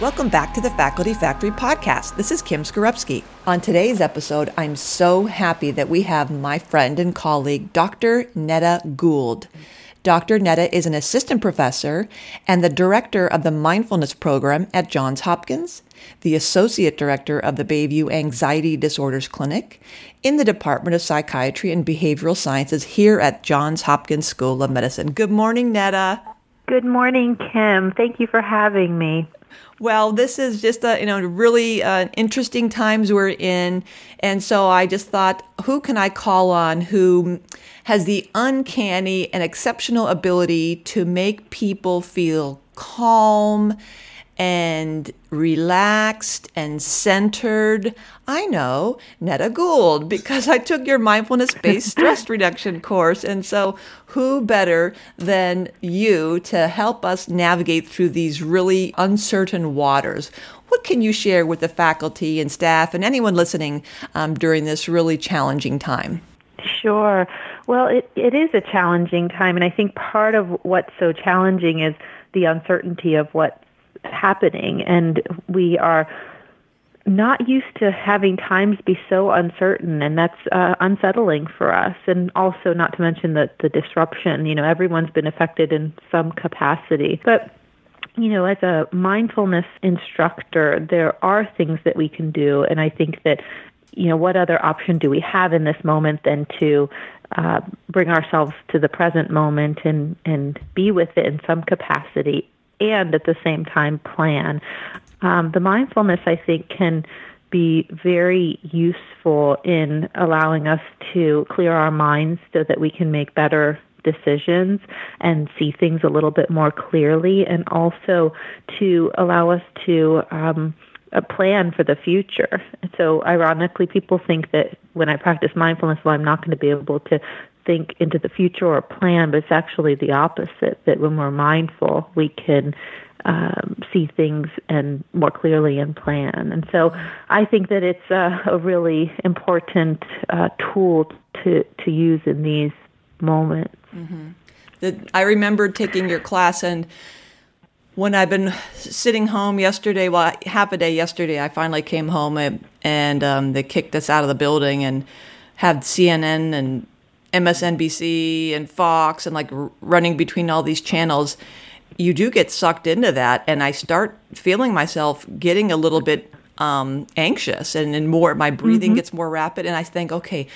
Welcome back to the Faculty Factory podcast. This is Kim Skarupski. On today's episode, I'm so happy that we have my friend and colleague, Dr. Neda Gould. Dr. Neda is an assistant professor and the director of the mindfulness program at Johns Hopkins, the associate director of the Bayview Anxiety Disorders Clinic in the Department of Psychiatry and Behavioral Sciences here at Johns Hopkins School of Medicine. Good morning, Neda. Good morning, Kim. Thank you for having me. Well, this is just a you know really uh, interesting times we're in, and so I just thought, who can I call on who has the uncanny and exceptional ability to make people feel calm and relaxed and centered. I know Neda Gould because I took your mindfulness based stress reduction course. And so, who better than you to help us navigate through these really uncertain waters? What can you share with the faculty and staff and anyone listening um, during this really challenging time? Sure. Well, it, it is a challenging time, and I think part of what's so challenging is the uncertainty of what happening and we are not used to having times be so uncertain and that's uh, unsettling for us. And also not to mention the, the disruption you know everyone's been affected in some capacity. But you know as a mindfulness instructor there are things that we can do and i think that you know what other option do we have in this moment than to uh, bring ourselves to the present moment and and be with it in some capacity and at the same time plan. Um, the mindfulness, I think, can be very useful in allowing us to clear our minds so that we can make better decisions and see things a little bit more clearly, and also to allow us to um, a plan for the future. So, ironically, people think that when I practice mindfulness, well, I'm not going to be able to think into the future or plan, but it's actually the opposite. That when we're mindful, we can um, see things and more clearly and plan. And so, I think that it's a, a really important uh, tool to to use in these moments. Mm-hmm. The, I remember taking your class and when I've been sitting home yesterday, well, half a day yesterday, I finally came home and, and um, they kicked us out of the building and had CNN and MSNBC and Fox and like r- running between all these channels, you do get sucked into that. And I start feeling myself getting a little bit um, anxious and, and more, my breathing mm-hmm. gets more rapid. And I think, okay,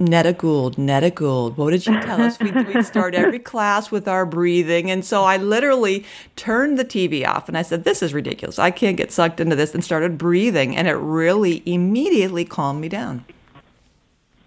Neda Gould, Neda Gould, what did you tell us? We'd, we'd start every class with our breathing. And so I literally turned the TV off and I said, this is ridiculous. I can't get sucked into this and started breathing. And it really immediately calmed me down.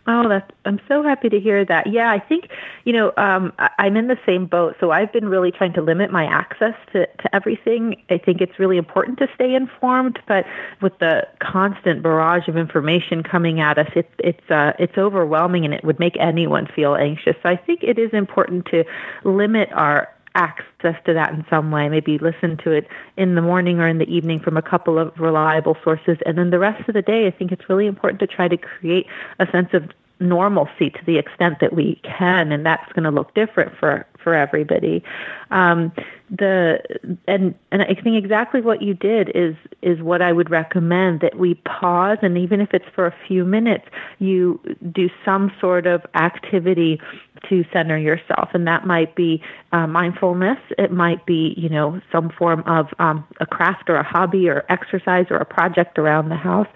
Oh, that's I'm so happy to hear that. Yeah, I think you know um, I'm in the same boat. So I've been really trying to limit my access to to everything. I think it's really important to stay informed, but with the constant barrage of information coming at us, it, it's uh, it's overwhelming, and it would make anyone feel anxious. So I think it is important to limit our access to that in some way. Maybe listen to it in the morning or in the evening from a couple of reliable sources. And then the rest of the day, I think it's really important to try to create a sense of normalcy to the extent that we can, and that's going to look different for for everybody. Um, the and and I think exactly what you did is is what I would recommend that we pause, and even if it's for a few minutes, you do some sort of activity to center yourself, and that might be uh, mindfulness. It might be you know some form of um, a craft or a hobby or exercise or a project around the house.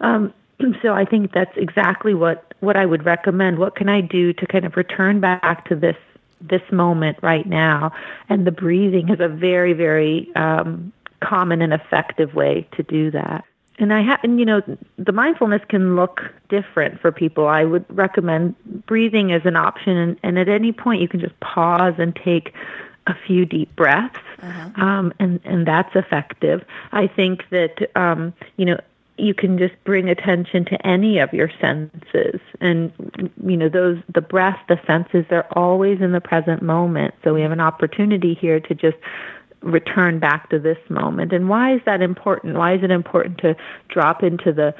Um, so I think that's exactly what what I would recommend. What can I do to kind of return back to this this moment right now? And the breathing is a very very um, common and effective way to do that. And I have, and you know, the mindfulness can look different for people. I would recommend breathing as an option, and, and at any point you can just pause and take a few deep breaths, uh-huh. um, and and that's effective. I think that um, you know you can just bring attention to any of your senses. And you know those the breath the senses they're always in the present moment. So we have an opportunity here to just return back to this moment. And why is that important? Why is it important to drop into the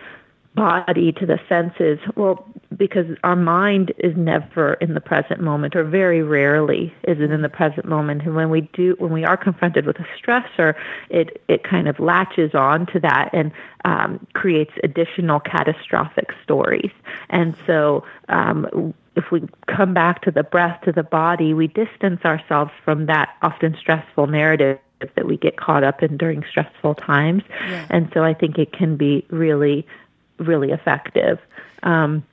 body to the senses. Well because our mind is never in the present moment or very rarely is it in the present moment. And when we do when we are confronted with a stressor it it kind of latches on to that and um, creates additional catastrophic stories. And so um, if we come back to the breath to the body we distance ourselves from that often stressful narrative that we get caught up in during stressful times. Yeah. and so i think it can be really really effective. Um,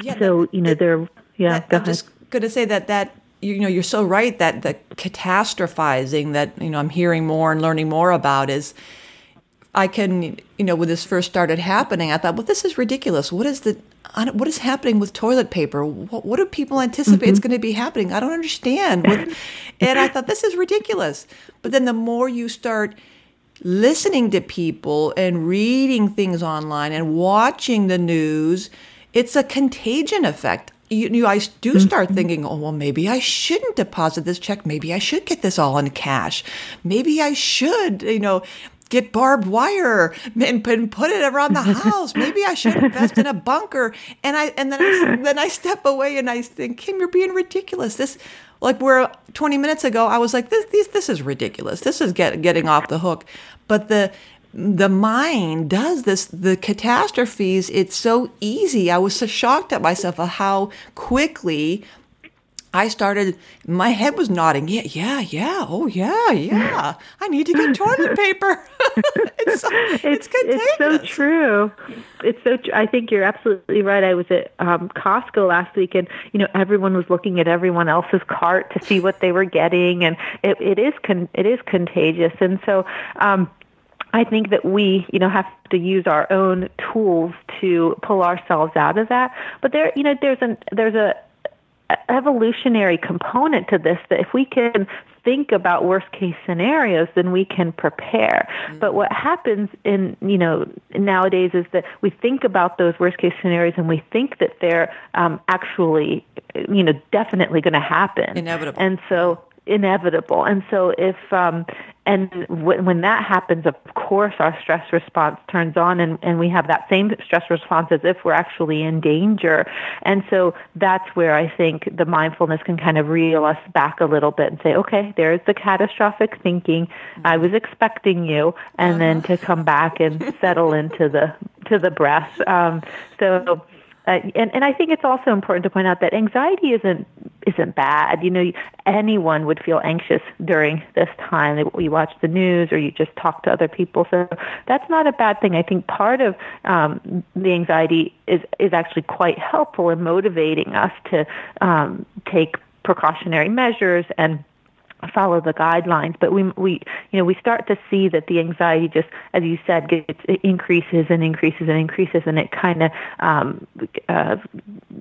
yeah, so that, you know, they're yeah. That, I'm just going to say that that you know you're so right that the catastrophizing that you know I'm hearing more and learning more about is. I can, you know, when this first started happening, I thought, well, this is ridiculous. What is the, what is happening with toilet paper? What, what do people anticipate mm-hmm. is going to be happening? I don't understand. and I thought this is ridiculous. But then the more you start listening to people and reading things online and watching the news, it's a contagion effect. You, you I do start mm-hmm. thinking, oh, well, maybe I shouldn't deposit this check. Maybe I should get this all in cash. Maybe I should, you know, get barbed wire and, and put it around the house. Maybe I should invest in a bunker. And I and then I, then I step away and I think, Kim, you're being ridiculous. This like where 20 minutes ago I was like, this this this is ridiculous. This is get, getting off the hook. But the the mind does this the catastrophes it's so easy i was so shocked at myself of how quickly I started, my head was nodding. Yeah, yeah, yeah. Oh, yeah, yeah. I need to get toilet paper. it's, so, it's, it's, it's, so true. It's so, tr- I think you're absolutely right. I was at um, Costco last week and, you know, everyone was looking at everyone else's cart to see what they were getting. And it, it is, con- it is contagious. And so, um, I think that we, you know, have to use our own tools to pull ourselves out of that. But there, you know, there's an there's a evolutionary component to this that if we can think about worst case scenarios then we can prepare mm-hmm. but what happens in you know nowadays is that we think about those worst case scenarios and we think that they're um, actually you know definitely going to happen inevitable and so inevitable. And so if um, and w- when that happens, of course, our stress response turns on, and, and we have that same stress response as if we're actually in danger. And so that's where I think the mindfulness can kind of reel us back a little bit and say, okay, there's the catastrophic thinking. I was expecting you, and uh-huh. then to come back and settle into the to the breath. Um, so uh, and, and I think it's also important to point out that anxiety isn't isn't bad. You know, anyone would feel anxious during this time. You watch the news or you just talk to other people. So that's not a bad thing. I think part of um, the anxiety is is actually quite helpful in motivating us to um, take precautionary measures and follow the guidelines but we we you know we start to see that the anxiety just as you said gets it increases and increases and increases and it kind of um, uh,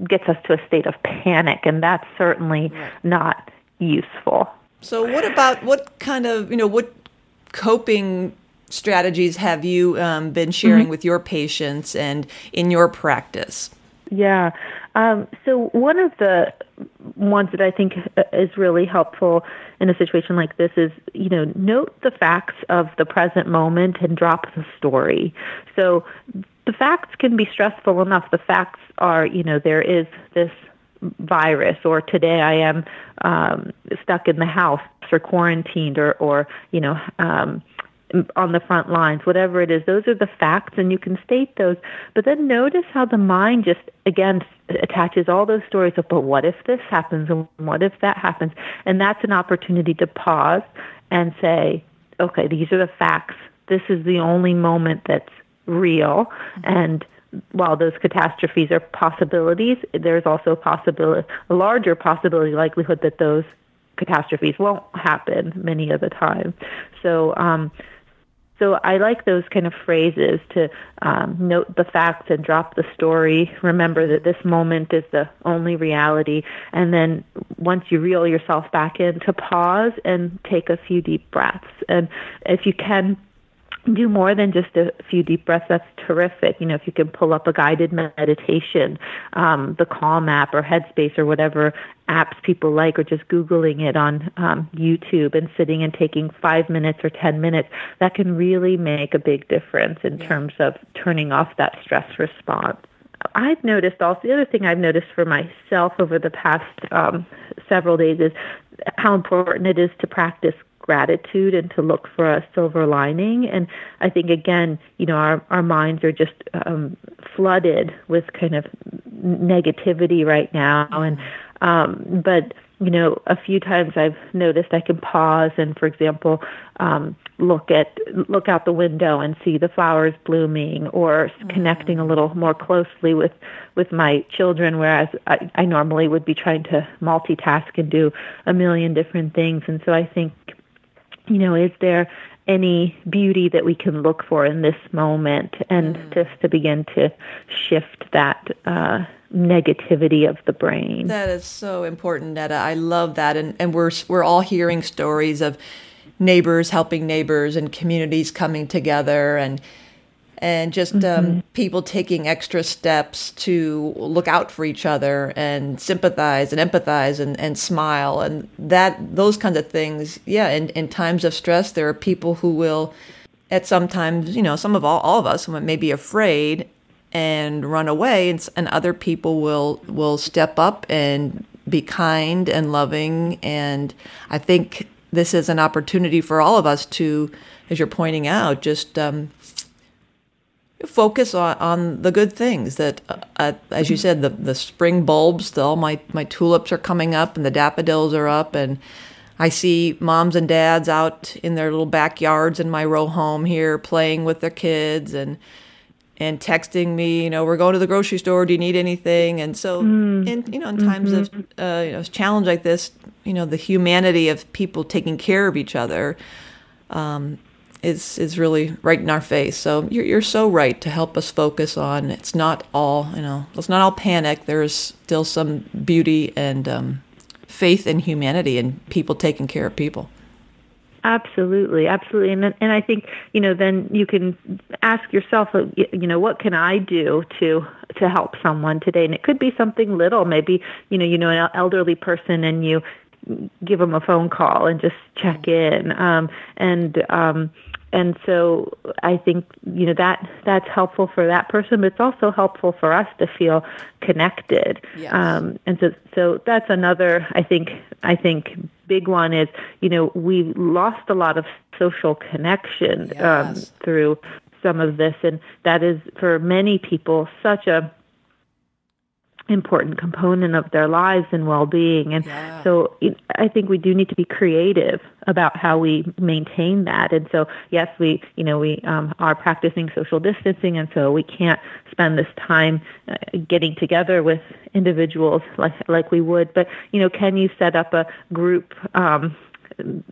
gets us to a state of panic and that's certainly not useful. So what about what kind of you know what coping strategies have you um, been sharing mm-hmm. with your patients and in your practice? Yeah um, so one of the ones that I think is really helpful in a situation like this is, you know, note the facts of the present moment and drop the story. So the facts can be stressful enough. The facts are, you know, there is this virus or today I am um, stuck in the house or quarantined or, or you know, um, on the front lines, whatever it is. Those are the facts, and you can state those. But then notice how the mind just, again, attaches all those stories of, but what if this happens, and what if that happens? And that's an opportunity to pause and say, okay, these are the facts. This is the only moment that's real. Mm-hmm. And while those catastrophes are possibilities, there's also a possibility, a larger possibility likelihood that those catastrophes won't happen many of the time. So, um, so I like those kind of phrases to um, note the facts and drop the story. Remember that this moment is the only reality. And then once you reel yourself back in, to pause and take a few deep breaths. And if you can, do more than just a few deep breaths, that's terrific. You know, if you can pull up a guided meditation, um, the Calm app or Headspace or whatever apps people like, or just Googling it on um, YouTube and sitting and taking five minutes or 10 minutes, that can really make a big difference in yeah. terms of turning off that stress response. I've noticed also, the other thing I've noticed for myself over the past um, several days is how important it is to practice gratitude and to look for a silver lining. And I think again, you know, our our minds are just um, flooded with kind of negativity right now, and um, but you know, a few times I've noticed I can pause and, for example, um, look at look out the window and see the flowers blooming, or mm. connecting a little more closely with with my children, whereas I, I normally would be trying to multitask and do a million different things. And so I think you know, is there any beauty that we can look for in this moment and mm. just to begin to shift that uh, negativity of the brain. That is so important, Neda. I love that. And, and we're, we're all hearing stories of neighbors helping neighbors and communities coming together and and just um, mm-hmm. um, people taking extra steps to look out for each other and sympathize and empathize and, and smile and that those kinds of things yeah in, in times of stress there are people who will at sometimes you know some of all, all of us may be afraid and run away and, and other people will will step up and be kind and loving and i think this is an opportunity for all of us to as you're pointing out just um, focus on, on the good things that uh, uh, as you said the, the spring bulbs the, all my, my tulips are coming up and the daffodils are up and i see moms and dads out in their little backyards in my row home here playing with their kids and and texting me you know we're going to the grocery store do you need anything and so mm. in you know in times mm-hmm. of uh, you know challenge like this you know the humanity of people taking care of each other um, is is really right in our face. So you're you're so right to help us focus on it's not all you know. It's not all panic. There's still some beauty and um, faith in humanity and people taking care of people. Absolutely, absolutely, and and I think you know then you can ask yourself, uh, you know, what can I do to to help someone today? And it could be something little, maybe you know, you know, an elderly person, and you give them a phone call and just check in, um, and um, and so I think you know that that's helpful for that person, but it's also helpful for us to feel connected. Yes. Um, and so so that's another I think I think big one is you know we lost a lot of social connection um, yes. um, through some of this, and that is for many people such a important component of their lives and well-being. And yeah. so i think we do need to be creative about how we maintain that. And so yes we you know we um, are practicing social distancing and so we can't spend this time uh, getting together with individuals like like we would. But you know can you set up a group um,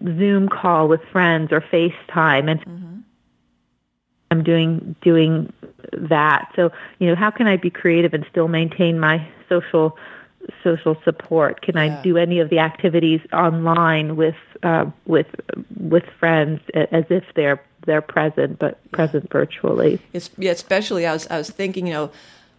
zoom call with friends or facetime and mm-hmm I'm doing doing that. So, you know, how can I be creative and still maintain my social social support? Can yeah. I do any of the activities online with uh, with with friends as if they're they're present but present virtually? It's, yeah, especially I was I was thinking, you know,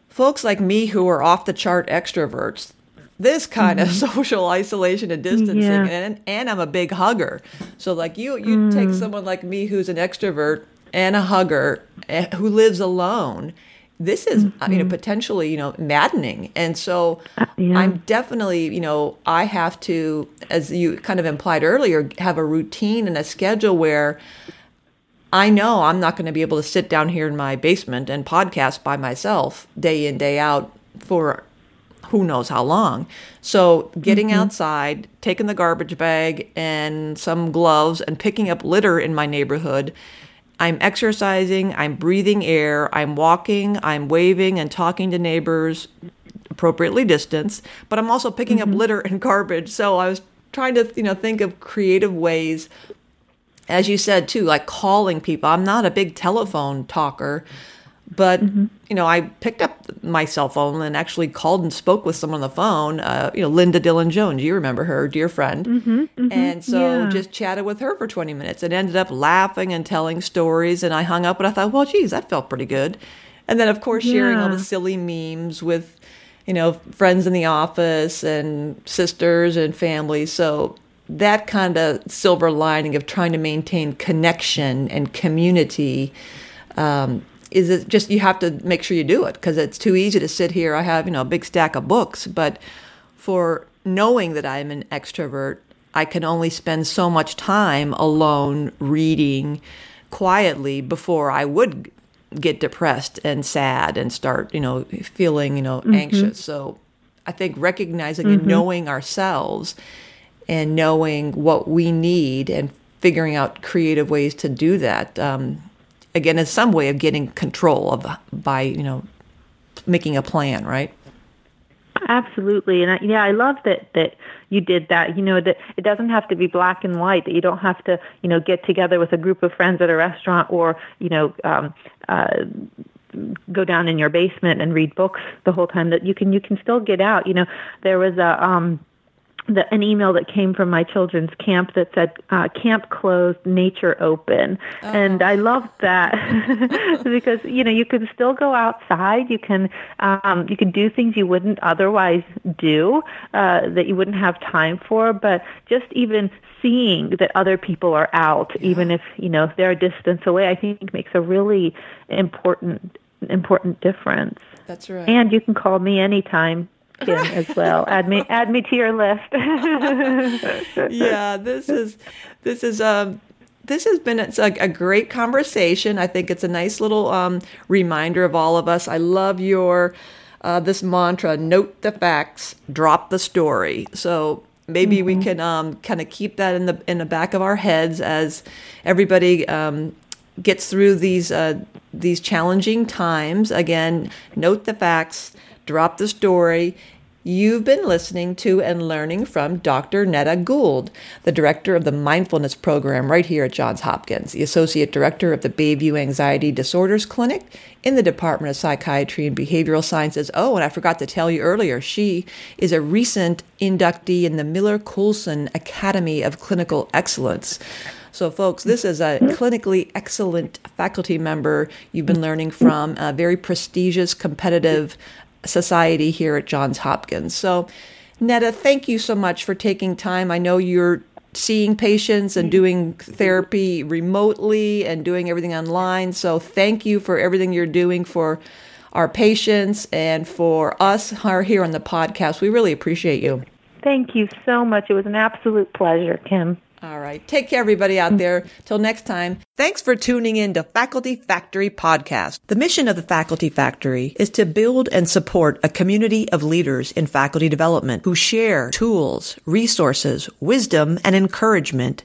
folks like me who are off the chart extroverts. This kind mm-hmm. of social isolation and distancing, yeah. and and I'm a big hugger. So like you, you mm. take someone like me who's an extrovert and a hugger eh, who lives alone this is mm-hmm. you know mm-hmm. potentially you know maddening and so uh, yeah. i'm definitely you know i have to as you kind of implied earlier have a routine and a schedule where i know i'm not going to be able to sit down here in my basement and podcast by myself day in day out for who knows how long so getting mm-hmm. outside taking the garbage bag and some gloves and picking up litter in my neighborhood I'm exercising, I'm breathing air, I'm walking, I'm waving and talking to neighbors, appropriately distanced, but I'm also picking mm-hmm. up litter and garbage. So I was trying to, you know, think of creative ways as you said too, like calling people. I'm not a big telephone talker. But you know, I picked up my cell phone and actually called and spoke with someone on the phone. Uh, you know, Linda Dillon Jones. You remember her, dear friend. And so yeah. just chatted with her for 20 minutes and ended up laughing and telling stories. And I hung up and I thought, well, geez, that felt pretty good. And then, of course, sharing all the silly memes with, you know, friends in the office and sisters and family. So that kind of silver lining of trying to maintain connection and community um, is it just you have to make sure you do it because it's too easy to sit here. I have you know a big stack of books, but for knowing that I'm an extrovert, I can only spend so much time alone reading quietly before I would get depressed and sad and start you know feeling you know anxious. So I think recognizing and knowing ourselves and knowing what we need and figuring out creative ways to do that um, again is some way of getting control of by you know making a plan right Absolutely, and I, yeah, I love that that you did that. You know that it doesn't have to be black and white. That you don't have to, you know, get together with a group of friends at a restaurant or you know, um, uh, go down in your basement and read books the whole time. That you can you can still get out. You know, there was a um, the, an email that came from my children's camp that said uh, camp closed nature open. And i loved that because you know you can still go outside. You can um, you can do things you wouldn't otherwise do uh, that you wouldn't have time for. But just even seeing that other people are out even if you know they're a distance away i think makes a really important important difference. That's right. And you can call me anytime As well. Add me add me to your list. yeah this is this is um this has been it's a, a great conversation. I think it's a nice little um, reminder of all of us. I love your uh, this mantra note the facts drop the story. So maybe we can um, kind of keep that in the in the back of our heads as everybody um, gets through these uh, these challenging times. Again note the facts drop the story You've been listening to and learning from Dr. Neda Gould, the director of the Mindfulness Program right here at Johns Hopkins, the associate director of the Bayview Anxiety Disorders Clinic in the Department of Psychiatry and Behavioral Sciences. Oh, and I forgot to tell you earlier, she is a recent inductee in the Miller Coulson Academy of Clinical Excellence. So, folks, this is a clinically excellent faculty member you've been learning from, a very prestigious, competitive society here at Johns Hopkins. So, Neda, thank you so much for taking time. I know you're seeing patients and doing therapy remotely and doing everything online. So, thank you for everything you're doing for our patients and for us here on the podcast. We really appreciate you. Thank you so much. It was an absolute pleasure, Kim. All right. Take care, everybody out there. Till next time. Thanks for tuning in to Faculty Factory Podcast. The mission of the Faculty Factory is to build and support a community of leaders in faculty development who share tools, resources, wisdom, and encouragement